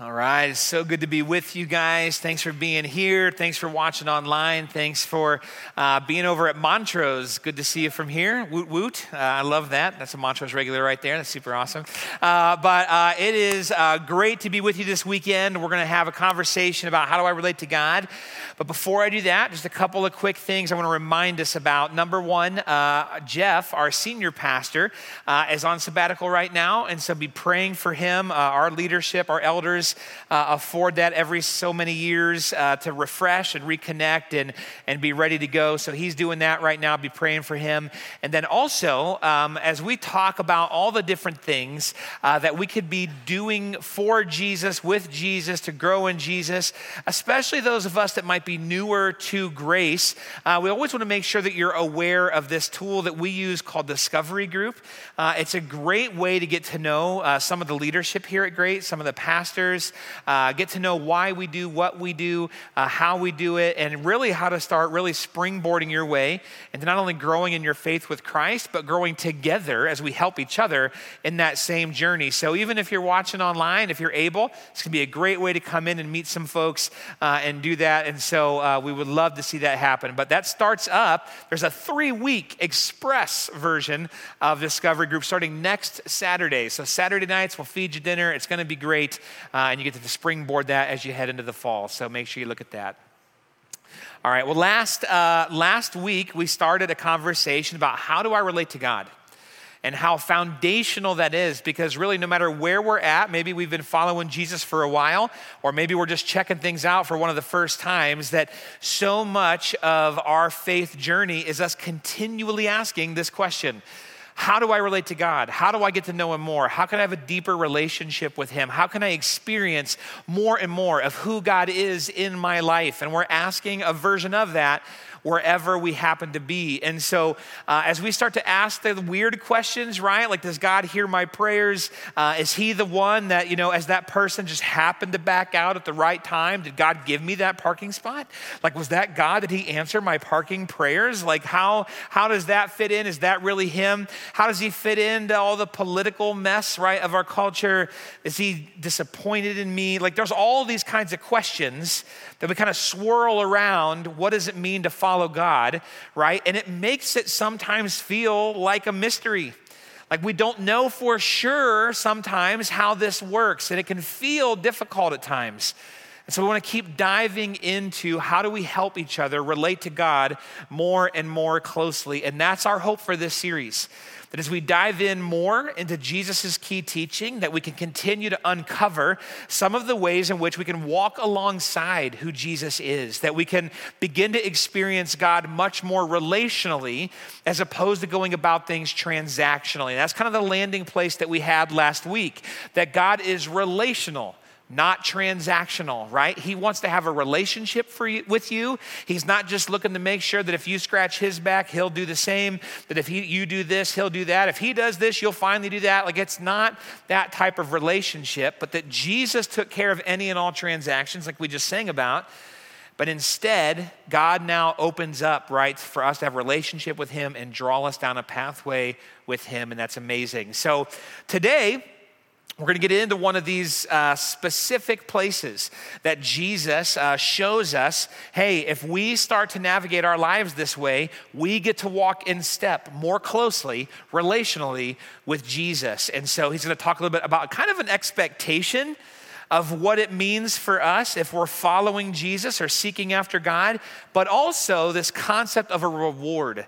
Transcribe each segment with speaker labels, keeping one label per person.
Speaker 1: All right, it's so good to be with you guys. Thanks for being here. Thanks for watching online. Thanks for uh, being over at Montrose. Good to see you from here. Woot woot. Uh, I love that. That's a Montrose regular right there. That's super awesome. Uh, but uh, it is uh, great to be with you this weekend. We're going to have a conversation about how do I relate to God. But before I do that, just a couple of quick things I want to remind us about. Number one, uh, Jeff, our senior pastor, is on sabbatical right now. And so be praying for him, our leadership, our elders uh, afford that every so many years uh, to refresh and reconnect and, and be ready to go. So he's doing that right now. Be praying for him. And then also, um, as we talk about all the different things uh, that we could be doing for Jesus, with Jesus, to grow in Jesus, especially those of us that might be newer to grace, uh, we always want to make sure that you're aware of this tool that we use called Discovery Group. Uh, it's a great way to get to know uh, some of the leadership here at Grace, some of the pastors uh, get to know why we do what we do, uh, how we do it, and really how to start really springboarding your way into not only growing in your faith with Christ, but growing together as we help each other in that same journey. So even if you're watching online, if you're able, it's going to be a great way to come in and meet some folks uh, and do that. And so uh, we would love to see that happen. But that starts up, there's a three week express version of Discovery Group starting next Saturday. So Saturday nights, we'll feed you dinner. It's going to be great. Uh, uh, and you get to springboard that as you head into the fall. So make sure you look at that. All right, well, last, uh, last week we started a conversation about how do I relate to God? and how foundational that is because really no matter where we're at maybe we've been following jesus for a while or maybe we're just checking things out for one of the first times that so much of our faith journey is us continually asking this question how do I relate to God? How do I get to know Him more? How can I have a deeper relationship with Him? How can I experience more and more of who God is in my life? And we're asking a version of that wherever we happen to be. And so, uh, as we start to ask the weird questions, right? Like, does God hear my prayers? Uh, is He the one that, you know, as that person just happened to back out at the right time, did God give me that parking spot? Like, was that God? Did He answer my parking prayers? Like, how, how does that fit in? Is that really Him? How does He fit into all the political mess, right, of our culture? Is He disappointed in me? Like, there's all these kinds of questions that we kind of swirl around what does it mean to follow God, right? And it makes it sometimes feel like a mystery. Like we don't know for sure sometimes how this works, and it can feel difficult at times. And so we want to keep diving into how do we help each other relate to God more and more closely. And that's our hope for this series that as we dive in more into Jesus' key teaching, that we can continue to uncover some of the ways in which we can walk alongside who Jesus is, that we can begin to experience God much more relationally as opposed to going about things transactionally. And that's kind of the landing place that we had last week, that God is relational not transactional, right? He wants to have a relationship for you, with you. He's not just looking to make sure that if you scratch his back, he'll do the same, that if he, you do this, he'll do that. If he does this, you'll finally do that. Like it's not that type of relationship, but that Jesus took care of any and all transactions, like we just sang about. But instead, God now opens up, right, for us to have a relationship with Him and draw us down a pathway with Him, and that's amazing. So today, we're going to get into one of these uh, specific places that Jesus uh, shows us hey, if we start to navigate our lives this way, we get to walk in step more closely, relationally, with Jesus. And so he's going to talk a little bit about kind of an expectation of what it means for us if we're following Jesus or seeking after God, but also this concept of a reward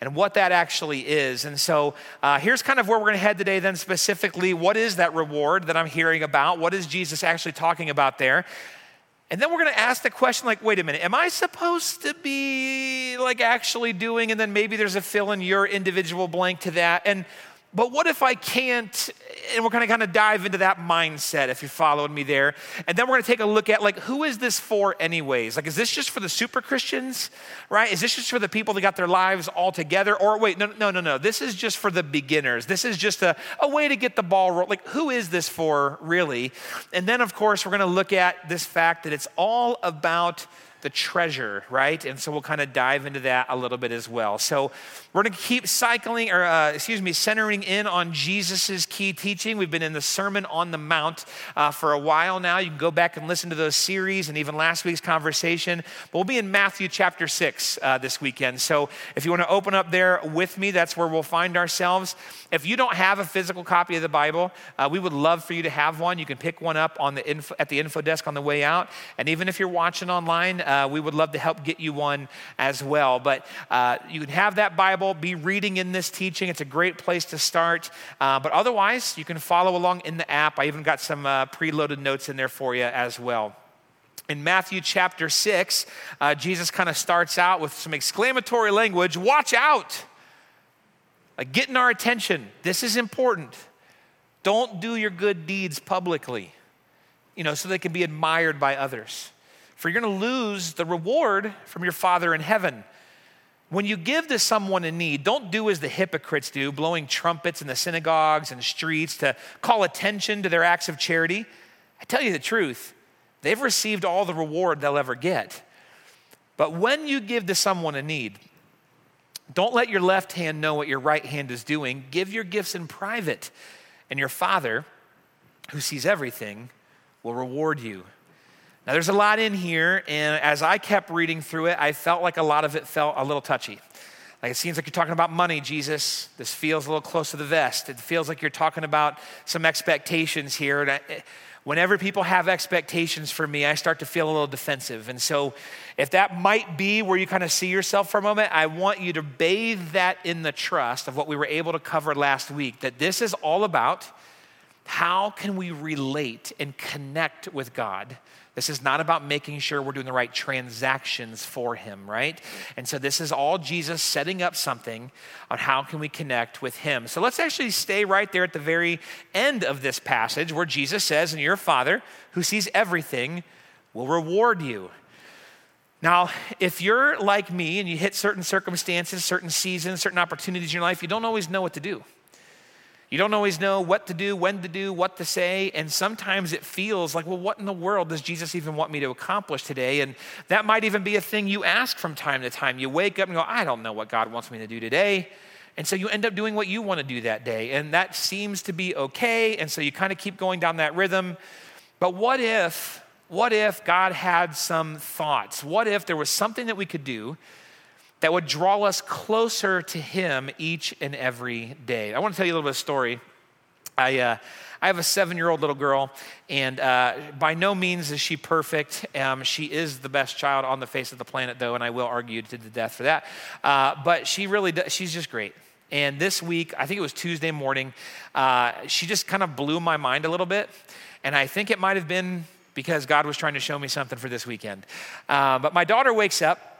Speaker 1: and what that actually is. And so uh, here's kind of where we're going to head today, then specifically, what is that reward that I'm hearing about? What is Jesus actually talking about there? And then we're going to ask the question like, wait a minute, am I supposed to be like actually doing? And then maybe there's a fill in your individual blank to that. And but what if I can't? And we're to kind of dive into that mindset if you're following me there. And then we're going to take a look at like, who is this for, anyways? Like, is this just for the super Christians, right? Is this just for the people that got their lives all together? Or wait, no, no, no, no. This is just for the beginners. This is just a, a way to get the ball rolling. Like, who is this for, really? And then, of course, we're going to look at this fact that it's all about the treasure, right? And so we'll kind of dive into that a little bit as well. So we're going to keep cycling, or uh, excuse me, centering in on Jesus's key teaching. We've been in the Sermon on the Mount uh, for a while now. You can go back and listen to those series and even last week's conversation. But we'll be in Matthew chapter 6 uh, this weekend. So if you want to open up there with me, that's where we'll find ourselves. If you don't have a physical copy of the Bible, uh, we would love for you to have one. You can pick one up on the info, at the info desk on the way out. And even if you're watching online, uh, we would love to help get you one as well. But uh, you can have that Bible, be reading in this teaching. It's a great place to start. Uh, but otherwise, you can follow along in the app. I even got some uh, preloaded notes in there for you as well. In Matthew chapter 6, uh, Jesus kind of starts out with some exclamatory language watch out! Like getting our attention. This is important. Don't do your good deeds publicly, you know, so they can be admired by others for you're going to lose the reward from your Father in heaven. When you give to someone in need, don't do as the hypocrites do, blowing trumpets in the synagogues and streets to call attention to their acts of charity. I tell you the truth, they've received all the reward they'll ever get. But when you give to someone in need, don't let your left hand know what your right hand is doing. Give your gifts in private, and your Father, who sees everything, will reward you. Now, there's a lot in here, and as I kept reading through it, I felt like a lot of it felt a little touchy. Like it seems like you're talking about money, Jesus. This feels a little close to the vest. It feels like you're talking about some expectations here. And I, eh, whenever people have expectations for me, I start to feel a little defensive. And so, if that might be where you kind of see yourself for a moment, I want you to bathe that in the trust of what we were able to cover last week that this is all about how can we relate and connect with God this is not about making sure we're doing the right transactions for him, right? And so this is all Jesus setting up something on how can we connect with him. So let's actually stay right there at the very end of this passage where Jesus says, "And your Father, who sees everything, will reward you." Now, if you're like me and you hit certain circumstances, certain seasons, certain opportunities in your life, you don't always know what to do. You don't always know what to do, when to do, what to say, and sometimes it feels like, well, what in the world does Jesus even want me to accomplish today? And that might even be a thing you ask from time to time. You wake up and go, I don't know what God wants me to do today. And so you end up doing what you want to do that day, and that seems to be okay. And so you kind of keep going down that rhythm. But what if, what if God had some thoughts? What if there was something that we could do that would draw us closer to Him each and every day. I want to tell you a little bit of a story. I, uh, I have a seven year old little girl, and uh, by no means is she perfect. Um, she is the best child on the face of the planet, though, and I will argue to the death for that. Uh, but she really does, she's just great. And this week, I think it was Tuesday morning, uh, she just kind of blew my mind a little bit. And I think it might have been because God was trying to show me something for this weekend. Uh, but my daughter wakes up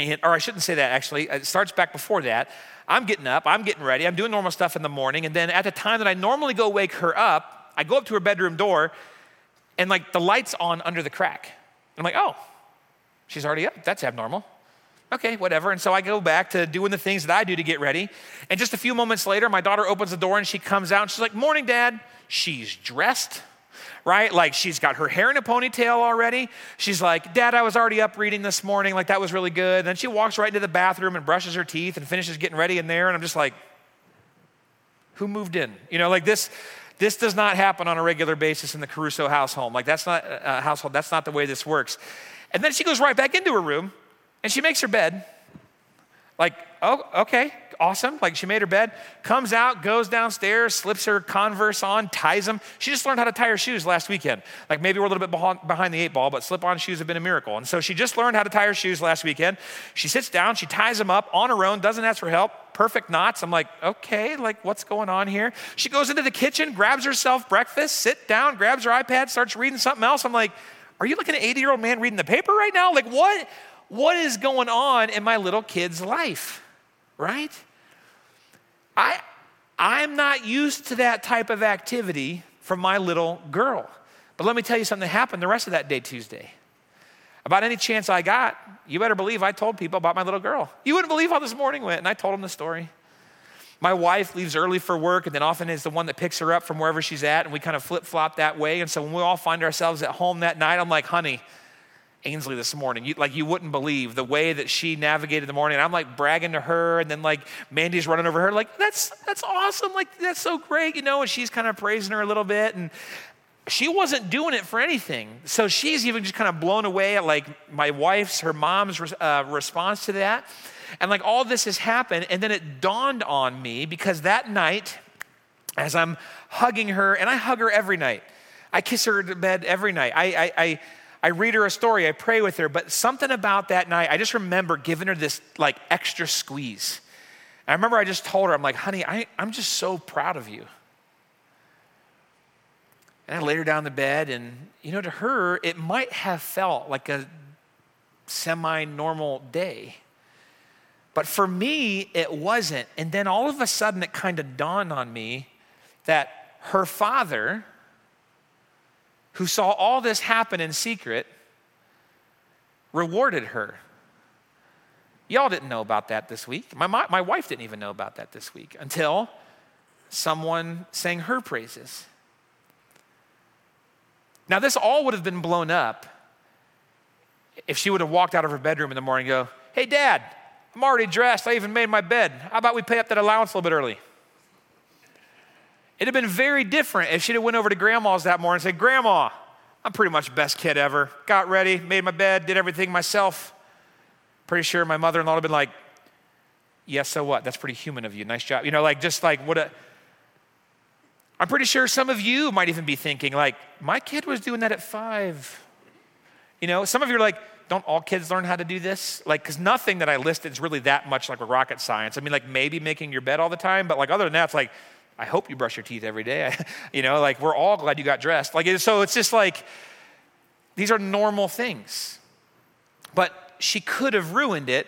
Speaker 1: and, or I shouldn't say that actually, it starts back before that. I'm getting up, I'm getting ready, I'm doing normal stuff in the morning, and then at the time that I normally go wake her up, I go up to her bedroom door, and like the light's on under the crack. And I'm like, oh, she's already up. That's abnormal. Okay, whatever. And so I go back to doing the things that I do to get ready. And just a few moments later, my daughter opens the door and she comes out and she's like, Morning, Dad. She's dressed right? Like she's got her hair in a ponytail already. She's like, Dad, I was already up reading this morning. Like that was really good. And then she walks right into the bathroom and brushes her teeth and finishes getting ready in there. And I'm just like, who moved in? You know, like this. This does not happen on a regular basis in the Caruso household. Like that's not a uh, household. That's not the way this works. And then she goes right back into her room and she makes her bed. Like, oh, okay, awesome. Like she made her bed, comes out, goes downstairs, slips her Converse on, ties them. She just learned how to tie her shoes last weekend. Like maybe we're a little bit behind the eight ball, but slip on shoes have been a miracle. And so she just learned how to tie her shoes last weekend. She sits down, she ties them up on her own, doesn't ask for help. Perfect knots. I'm like, okay, like what's going on here? She goes into the kitchen, grabs herself breakfast, sit down, grabs her iPad, starts reading something else. I'm like, are you looking at an 80 year old man reading the paper right now? Like, what, what is going on in my little kid's life? Right? I, I'm not used to that type of activity from my little girl. But let me tell you something happened the rest of that day, Tuesday. About any chance I got, you better believe I told people about my little girl. You wouldn't believe how this morning went, and I told them the story. My wife leaves early for work and then often is the one that picks her up from wherever she's at, and we kind of flip flop that way. And so when we all find ourselves at home that night, I'm like, honey, Ainsley this morning. You, like you wouldn't believe the way that she navigated the morning. I'm like bragging to her, and then like Mandy's running over her, like that's that's awesome, like that's so great, you know. And she's kind of praising her a little bit, and she wasn't doing it for anything. So she's even just kind of blown away at like my wife's, her mom's uh, response to that, and like all this has happened, and then it dawned on me because that night, as I'm hugging her, and I hug her every night. I kiss her to bed every night. I, I, I I read her a story, I pray with her, but something about that night, I just remember giving her this like extra squeeze. I remember I just told her, I'm like, honey, I, I'm just so proud of you. And I laid her down in the bed, and you know, to her, it might have felt like a semi normal day. But for me, it wasn't. And then all of a sudden, it kind of dawned on me that her father, who saw all this happen in secret, rewarded her. Y'all didn't know about that this week. My, my, my, wife didn't even know about that this week until someone sang her praises. Now, this all would have been blown up if she would have walked out of her bedroom in the morning and go, Hey, Dad, I'm already dressed. I even made my bed. How about we pay up that allowance a little bit early? It'd have been very different if she'd have went over to grandma's that morning and said, Grandma, I'm pretty much best kid ever. Got ready, made my bed, did everything myself. Pretty sure my mother-in-law would have been like, yes, so what? That's pretty human of you. Nice job. You know, like just like what a I'm pretty sure some of you might even be thinking, like, my kid was doing that at five. You know, some of you are like, don't all kids learn how to do this? Like, because nothing that I listed is really that much like rocket science. I mean, like maybe making your bed all the time, but like other than that, it's like I hope you brush your teeth every day. you know, like we're all glad you got dressed. Like, so it's just like, these are normal things. But she could have ruined it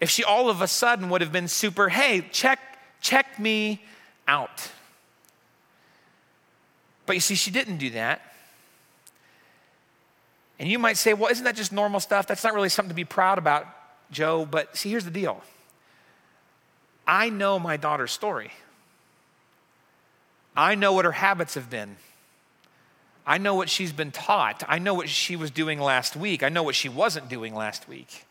Speaker 1: if she all of a sudden would have been super, hey, check, check me out. But you see, she didn't do that. And you might say, well, isn't that just normal stuff? That's not really something to be proud about, Joe. But see, here's the deal I know my daughter's story. I know what her habits have been. I know what she's been taught. I know what she was doing last week. I know what she wasn't doing last week.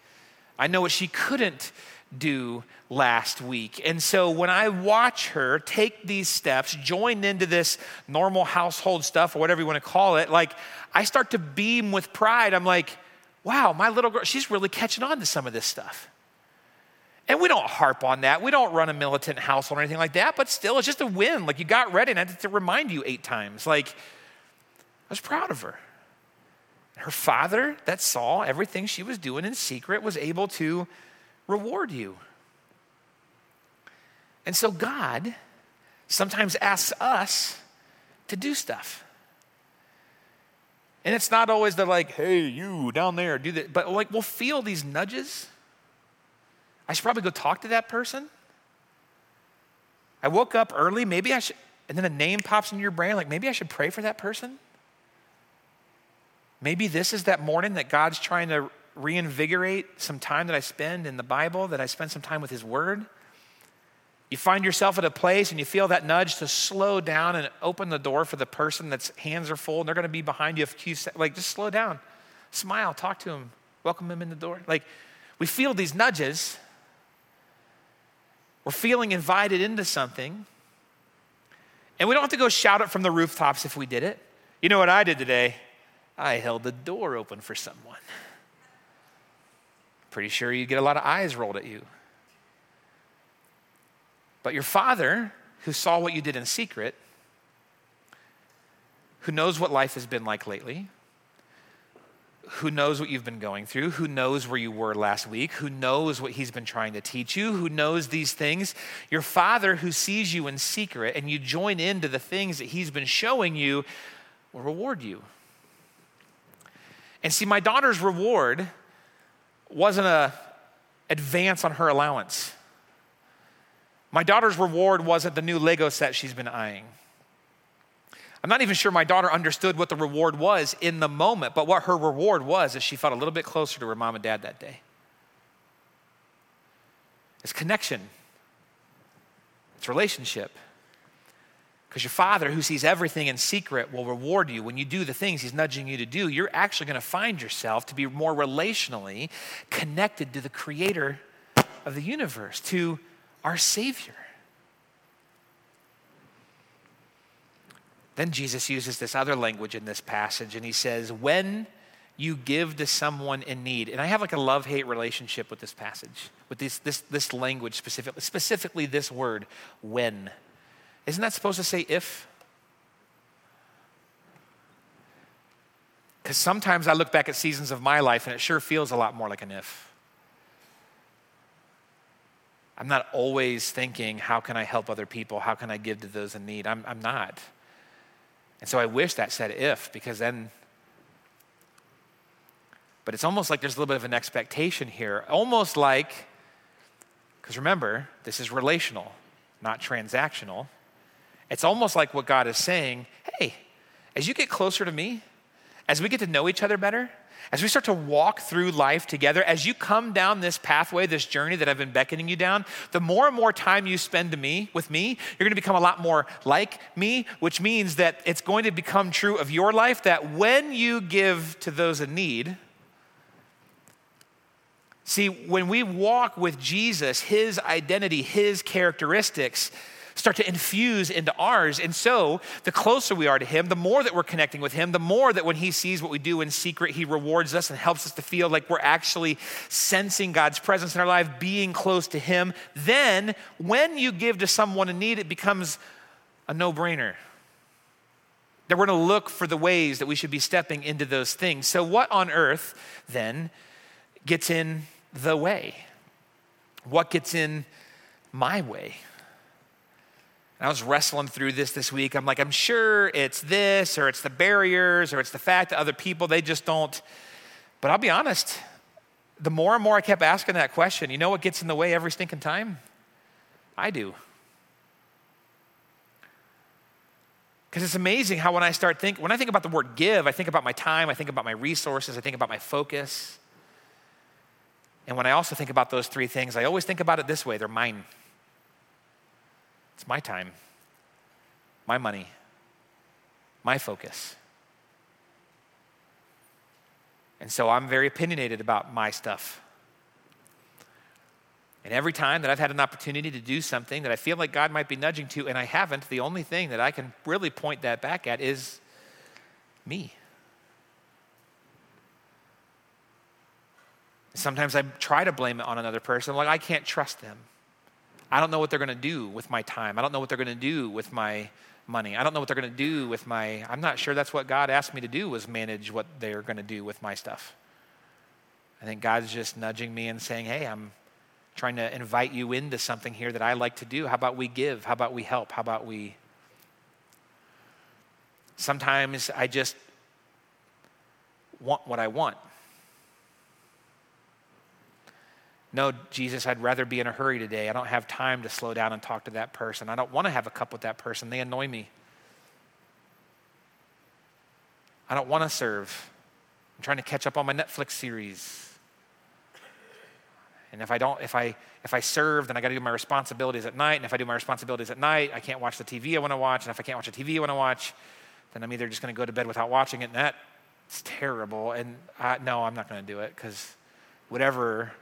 Speaker 1: I know what she couldn't do last week. And so when I watch her take these steps, join into this normal household stuff or whatever you want to call it, like I start to beam with pride. I'm like, wow, my little girl, she's really catching on to some of this stuff. And we don't harp on that. We don't run a militant household or anything like that, but still, it's just a win. Like you got ready and I had to remind you eight times. Like, I was proud of her. Her father that saw everything she was doing in secret was able to reward you. And so God sometimes asks us to do stuff. And it's not always the like, hey, you down there, do that. But like, we'll feel these nudges I should probably go talk to that person. I woke up early, maybe I should, and then a name pops into your brain, like maybe I should pray for that person. Maybe this is that morning that God's trying to reinvigorate some time that I spend in the Bible, that I spend some time with His Word. You find yourself at a place and you feel that nudge to slow down and open the door for the person that's hands are full and they're going to be behind you few seconds. Like, just slow down, smile, talk to them, welcome them in the door. Like, we feel these nudges we're feeling invited into something. And we don't have to go shout it from the rooftops if we did it. You know what I did today? I held the door open for someone. Pretty sure you get a lot of eyes rolled at you. But your father, who saw what you did in secret, who knows what life has been like lately, who knows what you've been going through, who knows where you were last week, who knows what he's been trying to teach you, who knows these things. Your father, who sees you in secret and you join into the things that he's been showing you, will reward you. And see, my daughter's reward wasn't a advance on her allowance. My daughter's reward wasn't the new Lego set she's been eyeing. I'm not even sure my daughter understood what the reward was in the moment, but what her reward was is she felt a little bit closer to her mom and dad that day. It's connection, it's relationship. Because your father, who sees everything in secret, will reward you. When you do the things he's nudging you to do, you're actually going to find yourself to be more relationally connected to the creator of the universe, to our Savior. Then Jesus uses this other language in this passage, and he says, When you give to someone in need. And I have like a love hate relationship with this passage, with this, this, this language specifically, specifically this word, when. Isn't that supposed to say if? Because sometimes I look back at seasons of my life and it sure feels a lot more like an if. I'm not always thinking, how can I help other people? How can I give to those in need? I'm, I'm not. And so I wish that said if, because then, but it's almost like there's a little bit of an expectation here. Almost like, because remember, this is relational, not transactional. It's almost like what God is saying hey, as you get closer to me, as we get to know each other better, as we start to walk through life together, as you come down this pathway, this journey that I've been beckoning you down, the more and more time you spend to me, with me, you're going to become a lot more like me, which means that it's going to become true of your life that when you give to those in need, see, when we walk with Jesus, his identity, his characteristics, start to infuse into ours. And so, the closer we are to Him, the more that we're connecting with Him, the more that when He sees what we do in secret, He rewards us and helps us to feel like we're actually sensing God's presence in our life, being close to Him. Then, when you give to someone in need, it becomes a no brainer. That we're to look for the ways that we should be stepping into those things. So, what on earth then gets in the way? What gets in my way? And I was wrestling through this this week. I'm like, I'm sure it's this, or it's the barriers, or it's the fact that other people, they just don't. But I'll be honest, the more and more I kept asking that question, you know what gets in the way every stinking time? I do. Because it's amazing how when I start thinking, when I think about the word give, I think about my time, I think about my resources, I think about my focus. And when I also think about those three things, I always think about it this way they're mine. It's my time, my money, my focus. And so I'm very opinionated about my stuff. And every time that I've had an opportunity to do something that I feel like God might be nudging to, and I haven't, the only thing that I can really point that back at is me. Sometimes I try to blame it on another person. Like, I can't trust them. I don't know what they're going to do with my time. I don't know what they're going to do with my money. I don't know what they're going to do with my I'm not sure that's what God asked me to do was manage what they're going to do with my stuff. I think God's just nudging me and saying, "Hey, I'm trying to invite you into something here that I like to do. How about we give? How about we help? How about we Sometimes I just want what I want. No, Jesus, I'd rather be in a hurry today. I don't have time to slow down and talk to that person. I don't want to have a cup with that person. They annoy me. I don't want to serve. I'm trying to catch up on my Netflix series. And if I don't, if I if I serve, then I got to do my responsibilities at night. And if I do my responsibilities at night, I can't watch the TV I want to watch. And if I can't watch the TV I want to watch, then I'm either just going to go to bed without watching it, and that's terrible. And I, no, I'm not going to do it because whatever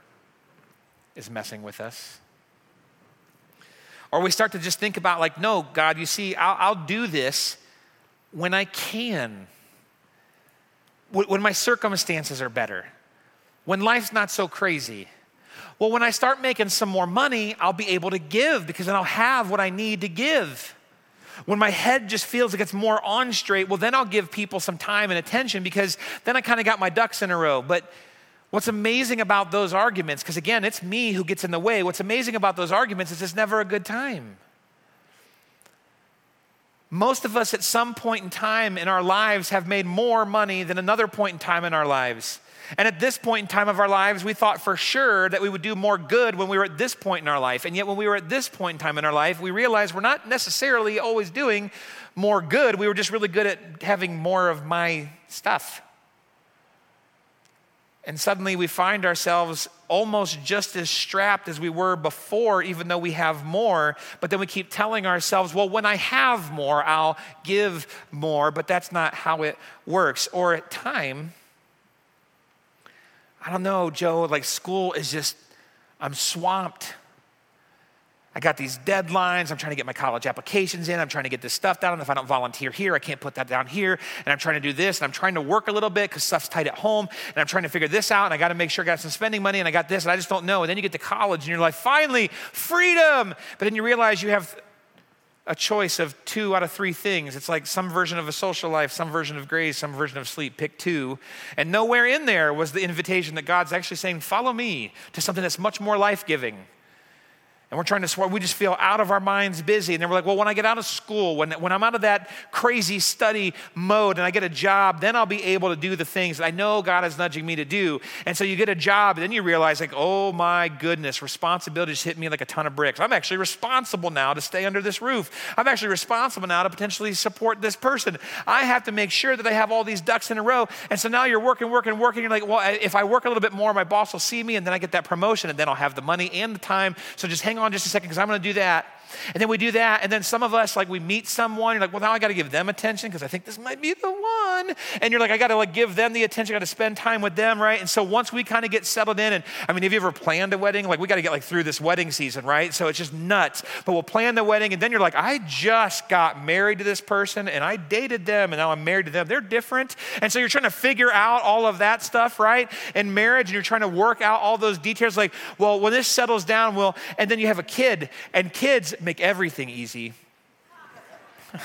Speaker 1: is messing with us. Or we start to just think about, like, no, God, you see, I'll, I'll do this when I can, when my circumstances are better, when life's not so crazy. Well, when I start making some more money, I'll be able to give because then I'll have what I need to give. When my head just feels like it's more on straight, well, then I'll give people some time and attention because then I kind of got my ducks in a row. But What's amazing about those arguments, because again, it's me who gets in the way, what's amazing about those arguments is it's never a good time. Most of us at some point in time in our lives have made more money than another point in time in our lives. And at this point in time of our lives, we thought for sure that we would do more good when we were at this point in our life. And yet, when we were at this point in time in our life, we realized we're not necessarily always doing more good. We were just really good at having more of my stuff. And suddenly we find ourselves almost just as strapped as we were before, even though we have more. But then we keep telling ourselves, well, when I have more, I'll give more. But that's not how it works. Or at time, I don't know, Joe, like school is just, I'm swamped. I got these deadlines. I'm trying to get my college applications in. I'm trying to get this stuff down. And if I don't volunteer here, I can't put that down here. And I'm trying to do this. And I'm trying to work a little bit because stuff's tight at home. And I'm trying to figure this out. And I got to make sure I got some spending money. And I got this. And I just don't know. And then you get to college and you're like, finally, freedom. But then you realize you have a choice of two out of three things. It's like some version of a social life, some version of grace, some version of sleep. Pick two. And nowhere in there was the invitation that God's actually saying, follow me to something that's much more life giving. And we're trying to swear, we just feel out of our minds busy. And then we're like, well, when I get out of school, when, when I'm out of that crazy study mode and I get a job, then I'll be able to do the things that I know God is nudging me to do. And so you get a job, and then you realize, like, oh my goodness, responsibility just hit me like a ton of bricks. I'm actually responsible now to stay under this roof. I'm actually responsible now to potentially support this person. I have to make sure that I have all these ducks in a row. And so now you're working, working, working. You're like, well, if I work a little bit more, my boss will see me, and then I get that promotion, and then I'll have the money and the time. So just hang on on just a second because I'm going to do that. And then we do that. And then some of us, like, we meet someone. You're like, well, now I got to give them attention because I think this might be the one. And you're like, I got to like give them the attention. I got to spend time with them, right? And so once we kind of get settled in, and I mean, have you ever planned a wedding? Like, we got to get like through this wedding season, right? So it's just nuts. But we'll plan the wedding, and then you're like, I just got married to this person, and I dated them, and now I'm married to them. They're different. And so you're trying to figure out all of that stuff, right? In marriage, and you're trying to work out all those details. Like, well, when this settles down, well, and then you have a kid, and kids make everything easy.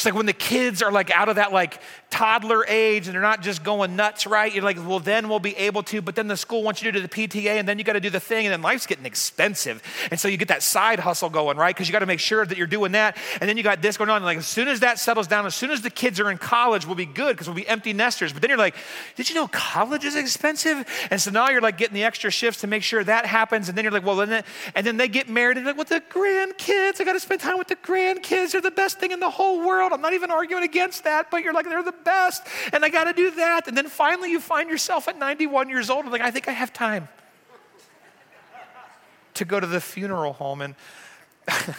Speaker 1: It's like when the kids are like out of that like toddler age and they're not just going nuts, right? You're like, well, then we'll be able to. But then the school wants you to do the PTA and then you got to do the thing and then life's getting expensive. And so you get that side hustle going, right? Because you got to make sure that you're doing that. And then you got this going on. Like as soon as that settles down, as soon as the kids are in college, we'll be good because we'll be empty nesters. But then you're like, did you know college is expensive? And so now you're like getting the extra shifts to make sure that happens. And then you're like, well, then, and then they get married and like, well, the grandkids, I got to spend time with the grandkids. They're the best thing in the whole world. I'm not even arguing against that, but you're like, they're the best and I got to do that. And then finally you find yourself at 91 years old and like, I think I have time to go to the funeral home and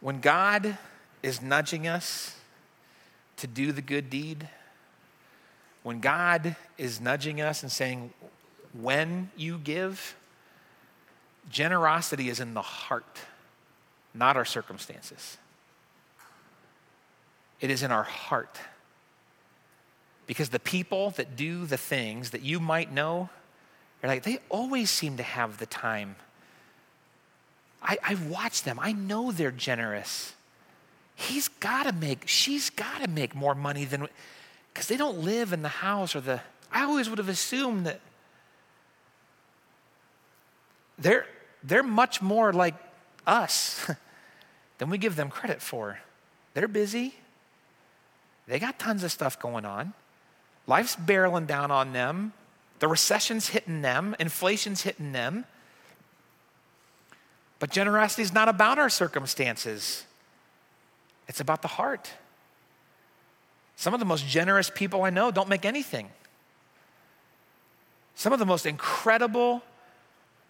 Speaker 1: when God is nudging us to do the good deed, when God is nudging us and saying, when you give, generosity is in the heart not our circumstances. It is in our heart. Because the people that do the things that you might know, are like, they always seem to have the time. I, I've watched them, I know they're generous. He's got to make, she's got to make more money than, because they don't live in the house or the, I always would have assumed that they're, they're much more like us. than we give them credit for. They're busy, they got tons of stuff going on. Life's barreling down on them, the recession's hitting them, inflation's hitting them. But generosity is not about our circumstances, it's about the heart. Some of the most generous people I know don't make anything. Some of the most incredible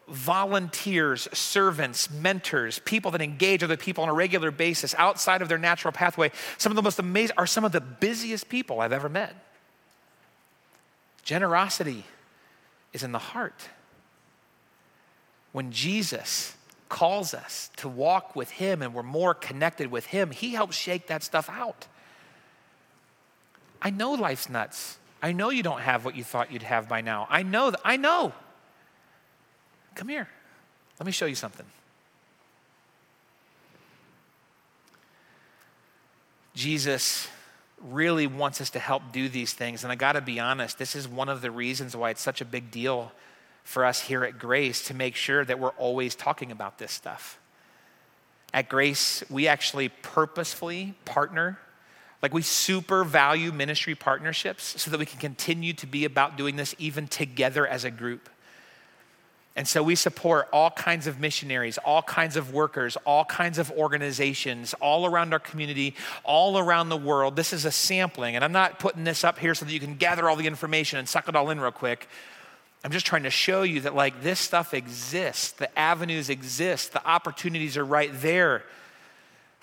Speaker 1: volunteers, servants, mentors, people that engage other people on a regular basis outside of their natural pathway, some of the most amazing are some of the busiest people I've ever met. Generosity is in the heart. When Jesus calls us to walk with Him and we're more connected with Him, He helps shake that stuff out. I know life's nuts. I know you don't have what you thought you'd have by now. I know that. I know. Come here. Let me show you something. Jesus really wants us to help do these things. And I got to be honest, this is one of the reasons why it's such a big deal for us here at Grace to make sure that we're always talking about this stuff. At Grace, we actually purposefully partner. Like we super value ministry partnerships so that we can continue to be about doing this even together as a group. And so we support all kinds of missionaries, all kinds of workers, all kinds of organizations all around our community, all around the world. This is a sampling, and I'm not putting this up here so that you can gather all the information and suck it all in real quick. I'm just trying to show you that, like, this stuff exists. The avenues exist. The opportunities are right there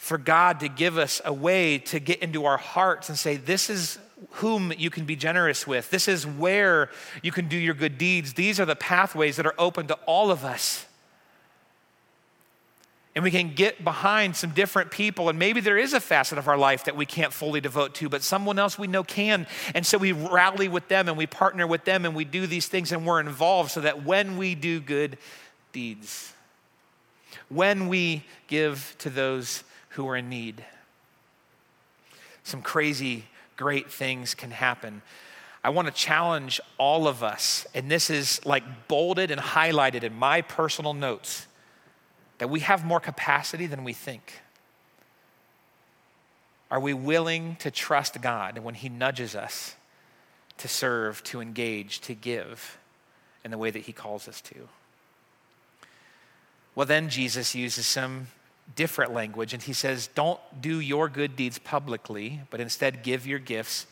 Speaker 1: for God to give us a way to get into our hearts and say, This is whom you can be generous with. This is where you can do your good deeds. These are the pathways that are open to all of us. And we can get behind some different people, and maybe there is a facet of our life that we can't fully devote to, but someone else we know can. And so we rally with them and we partner with them and we do these things and we're involved so that when we do good deeds, when we give to those who are in need, some crazy great things can happen. I want to challenge all of us, and this is like bolded and highlighted in my personal notes, that we have more capacity than we think. Are we willing to trust God when He nudges us to serve, to engage, to give in the way that He calls us to? Well, then Jesus uses some different language, and he says, Don't do your good deeds publicly, but instead give your gifts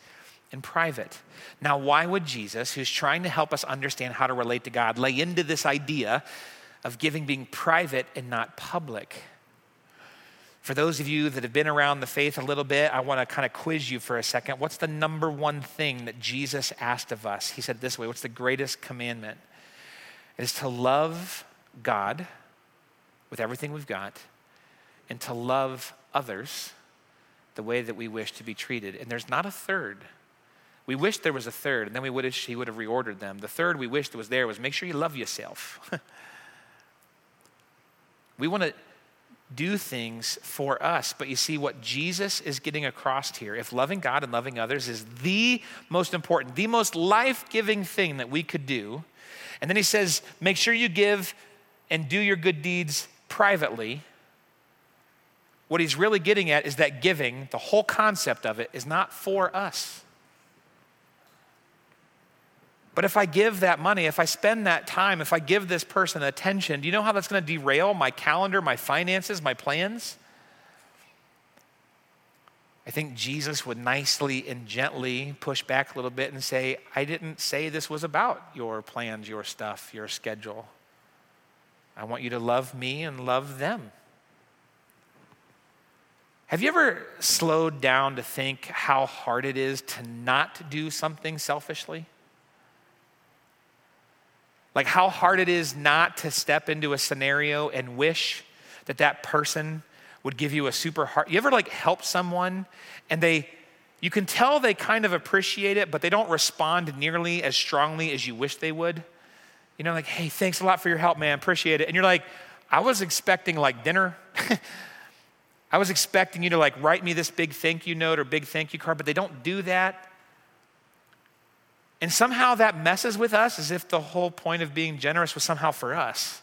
Speaker 1: in private. Now, why would Jesus, who's trying to help us understand how to relate to God, lay into this idea of giving being private and not public? For those of you that have been around the faith a little bit, I want to kind of quiz you for a second. What's the number one thing that Jesus asked of us? He said this way What's the greatest commandment? It is to love God with everything we've got and to love others the way that we wish to be treated. And there's not a third. We wish there was a third, and then we wish he would have reordered them. The third we wished was there was make sure you love yourself. we want to do things for us. But you see, what Jesus is getting across here, if loving God and loving others is the most important, the most life giving thing that we could do, and then he says, make sure you give and do your good deeds privately, what he's really getting at is that giving, the whole concept of it, is not for us. But if I give that money, if I spend that time, if I give this person attention, do you know how that's going to derail my calendar, my finances, my plans? I think Jesus would nicely and gently push back a little bit and say, I didn't say this was about your plans, your stuff, your schedule. I want you to love me and love them. Have you ever slowed down to think how hard it is to not do something selfishly? Like how hard it is not to step into a scenario and wish that that person would give you a super hard. You ever like help someone and they, you can tell they kind of appreciate it, but they don't respond nearly as strongly as you wish they would? You know, like, hey, thanks a lot for your help, man, appreciate it. And you're like, I was expecting like dinner. I was expecting you to like write me this big thank you note or big thank you card, but they don't do that. And somehow that messes with us as if the whole point of being generous was somehow for us.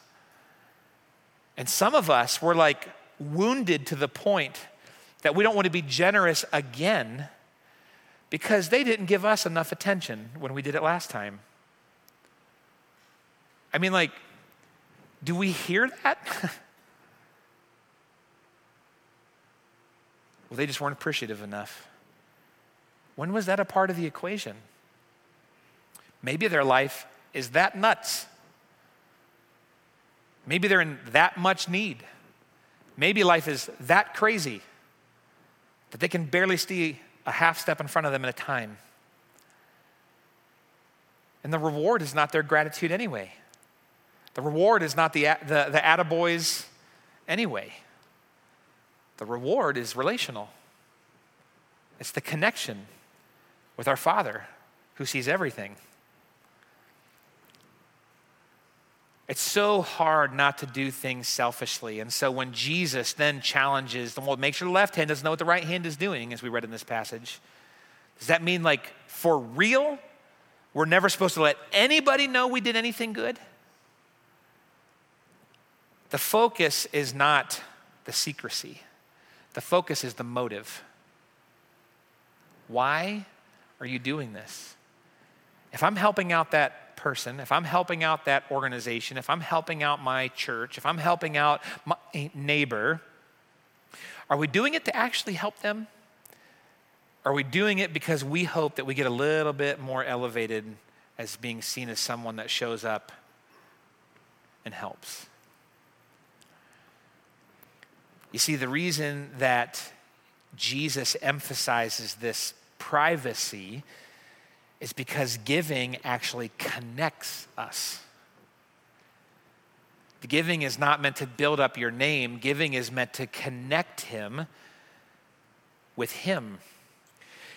Speaker 1: And some of us were like wounded to the point that we don't want to be generous again because they didn't give us enough attention when we did it last time. I mean, like, do we hear that? Well, they just weren't appreciative enough. When was that a part of the equation? Maybe their life is that nuts. Maybe they're in that much need. Maybe life is that crazy that they can barely see a half step in front of them at a time. And the reward is not their gratitude anyway. The reward is not the, the, the attaboys anyway. The reward is relational, it's the connection with our Father who sees everything. It's so hard not to do things selfishly. And so when Jesus then challenges them, well, make sure the left hand doesn't know what the right hand is doing, as we read in this passage. Does that mean, like, for real, we're never supposed to let anybody know we did anything good? The focus is not the secrecy. The focus is the motive. Why are you doing this? If I'm helping out that person, if I'm helping out that organization, if I'm helping out my church, if I'm helping out my neighbor, are we doing it to actually help them? Are we doing it because we hope that we get a little bit more elevated as being seen as someone that shows up and helps? You see, the reason that Jesus emphasizes this privacy is because giving actually connects us. The giving is not meant to build up your name, giving is meant to connect him with him.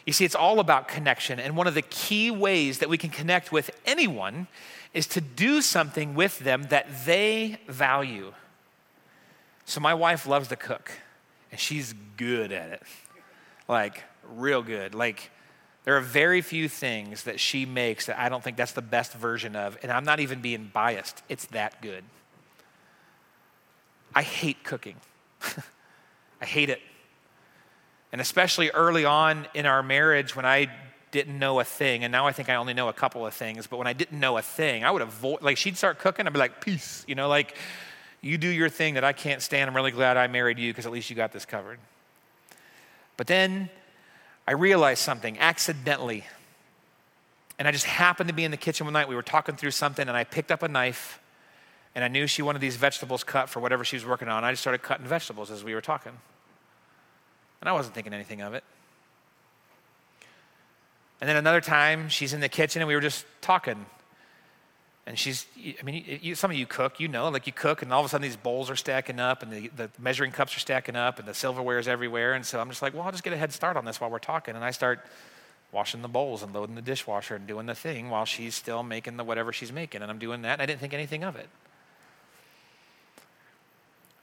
Speaker 1: You see, it's all about connection. And one of the key ways that we can connect with anyone is to do something with them that they value. So, my wife loves to cook, and she's good at it. Like, real good. Like, there are very few things that she makes that I don't think that's the best version of, and I'm not even being biased. It's that good. I hate cooking. I hate it. And especially early on in our marriage when I didn't know a thing, and now I think I only know a couple of things, but when I didn't know a thing, I would avoid, like, she'd start cooking, I'd be like, peace, you know, like, you do your thing that I can't stand. I'm really glad I married you because at least you got this covered. But then I realized something accidentally. And I just happened to be in the kitchen one night. We were talking through something, and I picked up a knife, and I knew she wanted these vegetables cut for whatever she was working on. I just started cutting vegetables as we were talking. And I wasn't thinking anything of it. And then another time, she's in the kitchen, and we were just talking. And she's, I mean, you, some of you cook, you know, like you cook, and all of a sudden these bowls are stacking up, and the, the measuring cups are stacking up, and the silverware is everywhere. And so I'm just like, well, I'll just get a head start on this while we're talking. And I start washing the bowls and loading the dishwasher and doing the thing while she's still making the whatever she's making. And I'm doing that, and I didn't think anything of it.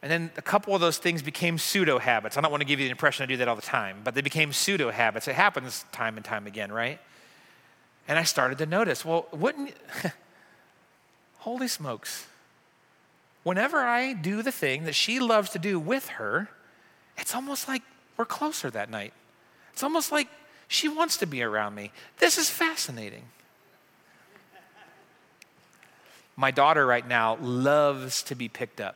Speaker 1: And then a couple of those things became pseudo habits. I don't want to give you the impression I do that all the time, but they became pseudo habits. It happens time and time again, right? And I started to notice, well, wouldn't. Holy smokes. Whenever I do the thing that she loves to do with her, it's almost like we're closer that night. It's almost like she wants to be around me. This is fascinating. My daughter right now loves to be picked up.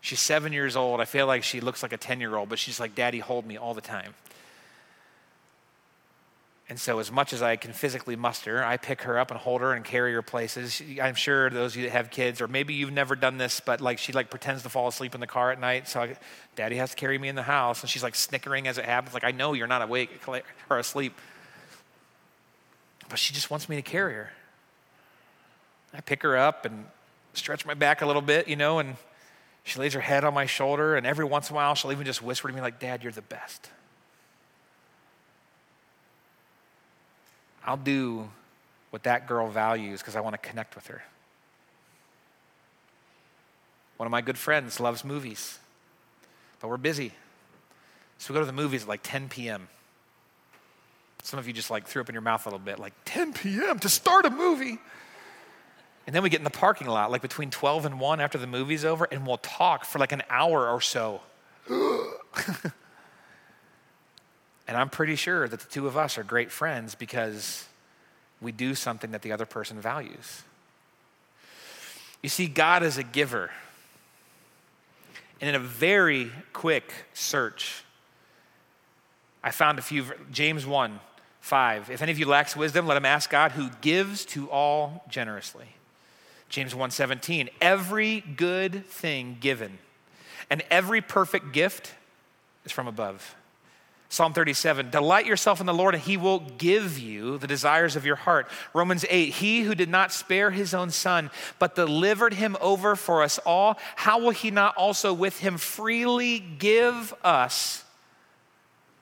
Speaker 1: She's seven years old. I feel like she looks like a 10 year old, but she's like, Daddy, hold me all the time. And so, as much as I can physically muster, I pick her up and hold her and carry her places. I'm sure those of you that have kids, or maybe you've never done this, but like she like pretends to fall asleep in the car at night. So, I, Daddy has to carry me in the house, and she's like snickering as it happens. Like I know you're not awake or asleep, but she just wants me to carry her. I pick her up and stretch my back a little bit, you know, and she lays her head on my shoulder, and every once in a while she'll even just whisper to me like, "Dad, you're the best." I'll do what that girl values because I want to connect with her. One of my good friends loves movies, but we're busy. So we go to the movies at like 10 p.m. Some of you just like threw up in your mouth a little bit, like 10 p.m. to start a movie. And then we get in the parking lot, like between 12 and 1 after the movie's over, and we'll talk for like an hour or so. And I'm pretty sure that the two of us are great friends because we do something that the other person values. You see, God is a giver. And in a very quick search, I found a few, James 1 5. If any of you lacks wisdom, let him ask God who gives to all generously. James 1 17. Every good thing given and every perfect gift is from above Psalm 37 Delight yourself in the Lord, and he will give you the desires of your heart. Romans 8 He who did not spare his own son, but delivered him over for us all, how will he not also with him freely give us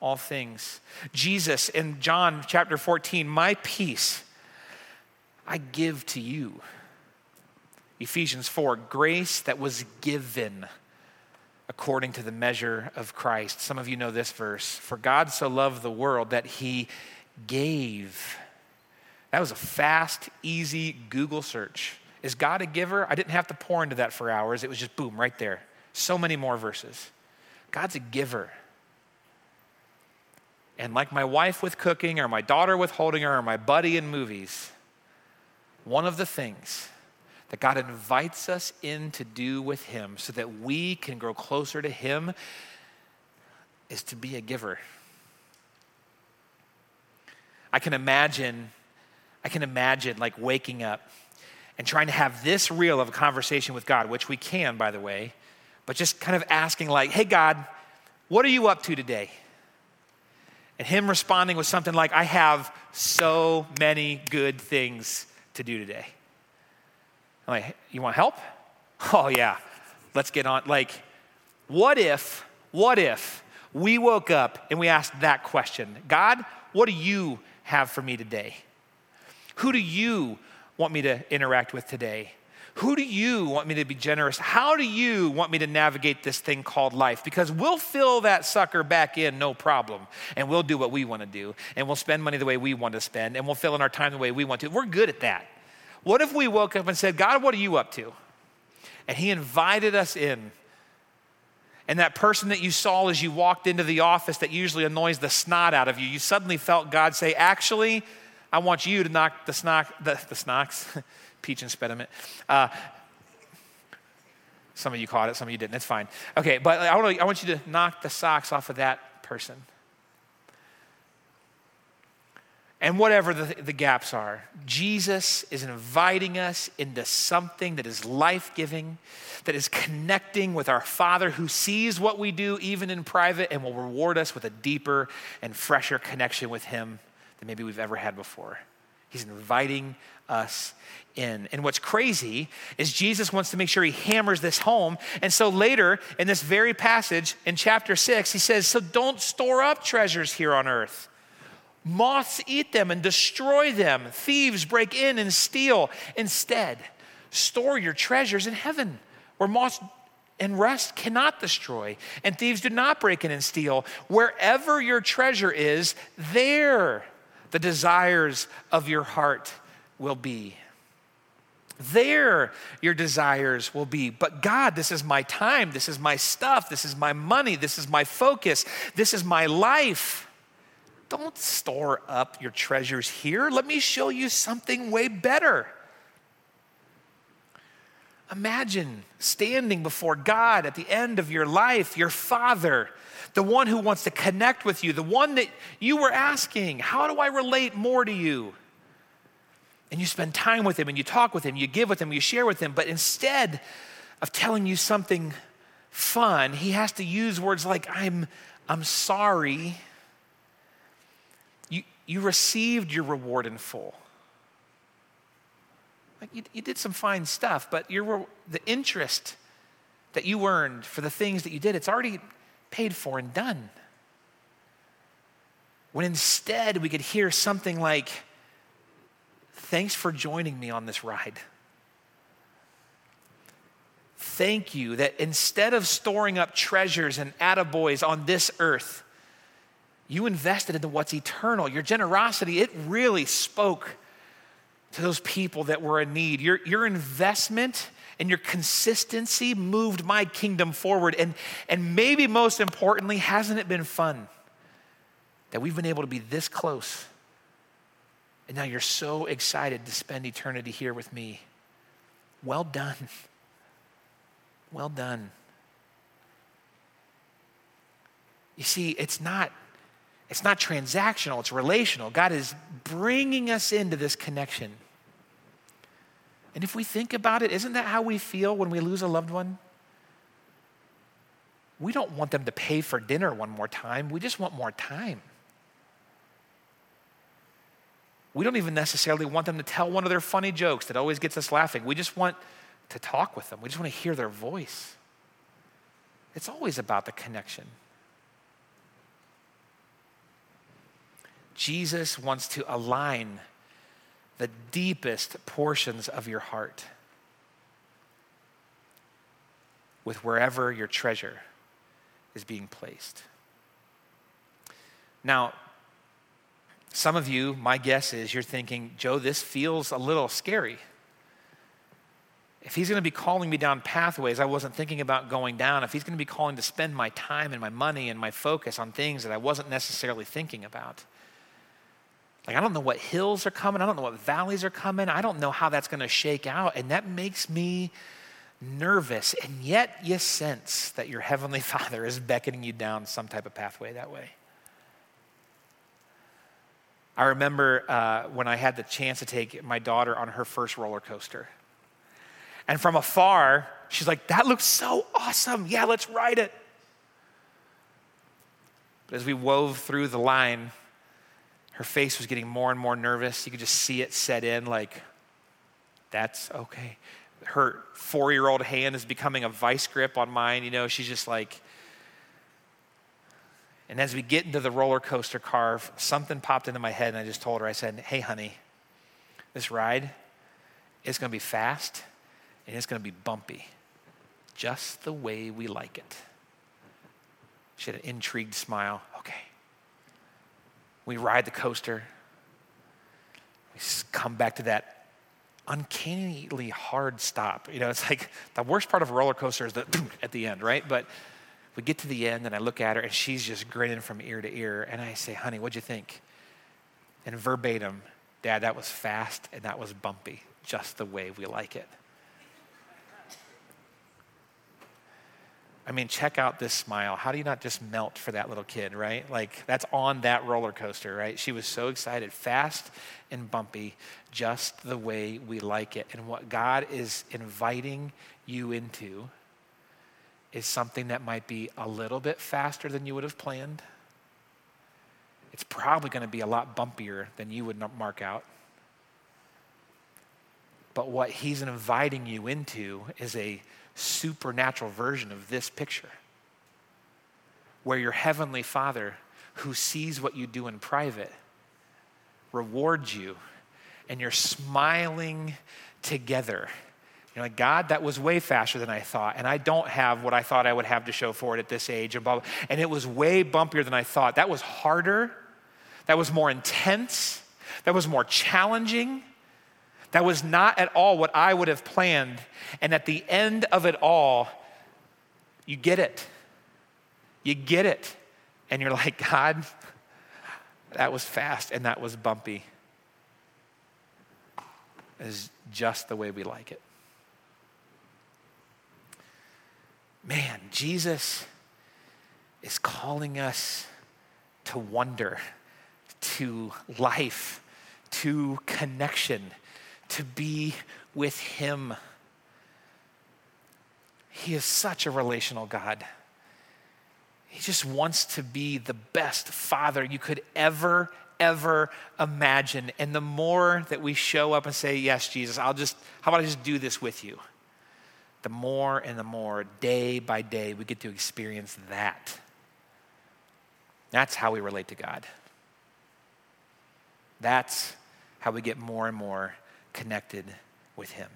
Speaker 1: all things? Jesus in John chapter 14 My peace I give to you. Ephesians 4 Grace that was given according to the measure of Christ. Some of you know this verse. For God so loved the world that he gave. That was a fast, easy Google search. Is God a giver? I didn't have to pour into that for hours. It was just boom, right there. So many more verses. God's a giver. And like my wife with cooking, or my daughter with holding her, or my buddy in movies, one of the things that God invites us in to do with Him so that we can grow closer to Him is to be a giver. I can imagine, I can imagine like waking up and trying to have this real of a conversation with God, which we can, by the way, but just kind of asking, like, hey, God, what are you up to today? And him responding with something like, I have so many good things to do today. I'm like, you want help? Oh, yeah, let's get on. Like, what if, what if we woke up and we asked that question God, what do you have for me today? Who do you want me to interact with today? Who do you want me to be generous? How do you want me to navigate this thing called life? Because we'll fill that sucker back in, no problem. And we'll do what we want to do. And we'll spend money the way we want to spend. And we'll fill in our time the way we want to. We're good at that. What if we woke up and said, God, what are you up to? And He invited us in. And that person that you saw as you walked into the office that usually annoys the snot out of you, you suddenly felt God say, Actually, I want you to knock the snock, the, the snocks. peach impediment. Uh, some of you caught it, some of you didn't. It's fine. Okay, but I want, to, I want you to knock the socks off of that person. And whatever the, the gaps are, Jesus is inviting us into something that is life giving, that is connecting with our Father who sees what we do even in private and will reward us with a deeper and fresher connection with Him than maybe we've ever had before. He's inviting us in. And what's crazy is Jesus wants to make sure he hammers this home. And so later in this very passage in chapter six, he says, So don't store up treasures here on earth. Moths eat them and destroy them. Thieves break in and steal. Instead, store your treasures in heaven where moths and rust cannot destroy, and thieves do not break in and steal. Wherever your treasure is, there the desires of your heart will be. There your desires will be. But God, this is my time. This is my stuff. This is my money. This is my focus. This is my life. Don't store up your treasures here. Let me show you something way better. Imagine standing before God at the end of your life, your Father, the one who wants to connect with you, the one that you were asking, How do I relate more to you? and you spend time with him and you talk with him, you give with him, you share with him, but instead of telling you something fun, he has to use words like, I'm, I'm sorry. You, received your reward in full. Like you, you did some fine stuff, but your, the interest that you earned for the things that you did, it's already paid for and done. When instead we could hear something like, Thanks for joining me on this ride. Thank you that instead of storing up treasures and attaboys on this earth, you invested into what's eternal. Your generosity, it really spoke to those people that were in need. Your, your investment and your consistency moved my kingdom forward. And, and maybe most importantly, hasn't it been fun that we've been able to be this close and now you're so excited to spend eternity here with me. Well done. Well done. You see, it's not it's not transactional, it's relational. God is bringing us into this connection. And if we think about it, isn't that how we feel when we lose a loved one? We don't want them to pay for dinner one more time. We just want more time. We don't even necessarily want them to tell one of their funny jokes that always gets us laughing. We just want to talk with them, we just want to hear their voice. It's always about the connection. Jesus wants to align the deepest portions of your heart with wherever your treasure is being placed. Now, some of you, my guess is, you're thinking, Joe, this feels a little scary. If he's going to be calling me down pathways I wasn't thinking about going down, if he's going to be calling to spend my time and my money and my focus on things that I wasn't necessarily thinking about, Like, I don't know what hills are coming. I don't know what valleys are coming. I don't know how that's going to shake out. And that makes me nervous. And yet, you sense that your Heavenly Father is beckoning you down some type of pathway that way. I remember uh, when I had the chance to take my daughter on her first roller coaster. And from afar, she's like, That looks so awesome. Yeah, let's ride it. But as we wove through the line, her face was getting more and more nervous. You could just see it set in, like, That's okay. Her four year old hand is becoming a vice grip on mine. You know, she's just like, and as we get into the roller coaster car, something popped into my head, and I just told her, I said, Hey, honey, this ride is going to be fast and it's going to be bumpy, just the way we like it. She had an intrigued smile. Okay. We ride the coaster. We come back to that uncannily hard stop. You know, it's like the worst part of a roller coaster is the at the end, right? But we get to the end and I look at her and she's just grinning from ear to ear. And I say, honey, what'd you think? And verbatim, Dad, that was fast and that was bumpy, just the way we like it. I mean, check out this smile. How do you not just melt for that little kid, right? Like, that's on that roller coaster, right? She was so excited, fast and bumpy, just the way we like it. And what God is inviting you into is something that might be a little bit faster than you would have planned. It's probably going to be a lot bumpier than you would mark out. But what he's inviting you into is a supernatural version of this picture where your heavenly Father, who sees what you do in private, rewards you and you're smiling together you're like, God, that was way faster than I thought. And I don't have what I thought I would have to show for it at this age. And, blah, blah. and it was way bumpier than I thought. That was harder. That was more intense. That was more challenging. That was not at all what I would have planned. And at the end of it all, you get it. You get it. And you're like, God, that was fast and that was bumpy. Is just the way we like it. man, Jesus is calling us to wonder, to life, to connection, to be with Him. He is such a relational God. He just wants to be the best father you could ever, ever imagine. And the more that we show up and say, Yes, Jesus, I'll just, how about I just do this with you? the more and the more, day by day, we get to experience that. That's how we relate to God. That's how we get more and more connected with Him.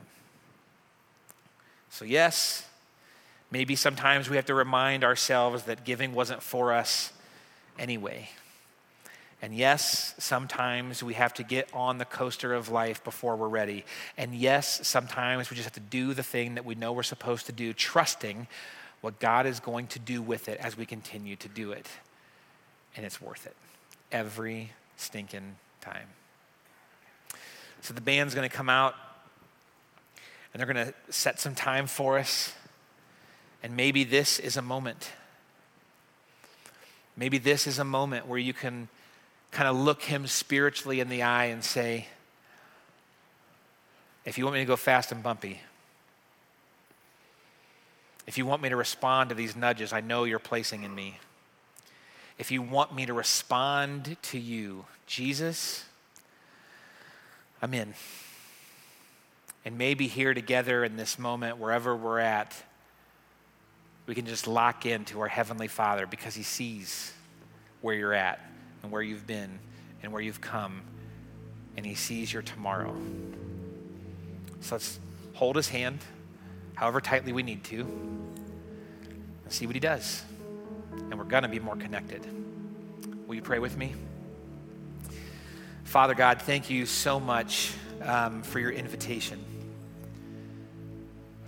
Speaker 1: So, yes, maybe sometimes we have to remind ourselves that giving wasn't for us anyway. And yes, sometimes we have to get on the coaster of life before we're ready. And yes, sometimes we just have to do the thing that we know we're supposed to do, trusting what God is going to do with it as we continue to do it. And it's worth it every stinking time. So the band's going to come out and they're going to set some time for us. And maybe this is a moment. Maybe this is a moment where you can kind of look him spiritually in the eye and say, if you want me to go fast and bumpy, if you want me to respond to these nudges I know you're placing in me, if you want me to respond to you, Jesus, I'm in. And maybe here together in this moment, wherever we're at, we can just lock into our Heavenly Father because He sees where you're at and where you've been and where you've come, and He sees your tomorrow. So let's hold His hand, however tightly we need to, and see what He does. And we're going to be more connected. Will you pray with me? Father God, thank you so much um, for your invitation.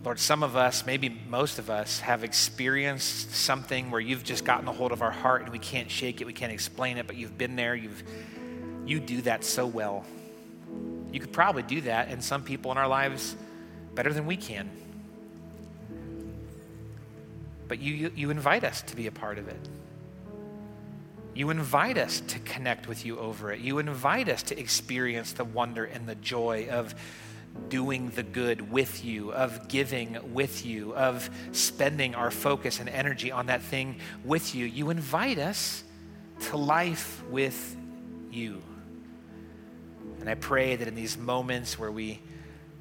Speaker 1: Lord, some of us, maybe most of us, have experienced something where you've just gotten a hold of our heart and we can't shake it, we can't explain it, but you've been there, you've You do that so well. You could probably do that in some people in our lives better than we can. But you, you, you invite us to be a part of it. You invite us to connect with you over it. You invite us to experience the wonder and the joy of doing the good with you, of giving with you, of spending our focus and energy on that thing with you. You invite us to life with you. And I pray that in these moments where we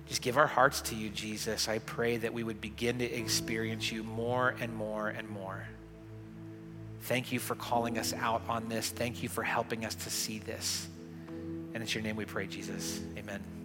Speaker 1: just give our hearts to you, Jesus, I pray that we would begin to experience you more and more and more. Thank you for calling us out on this. Thank you for helping us to see this. And it's your name we pray, Jesus. Amen.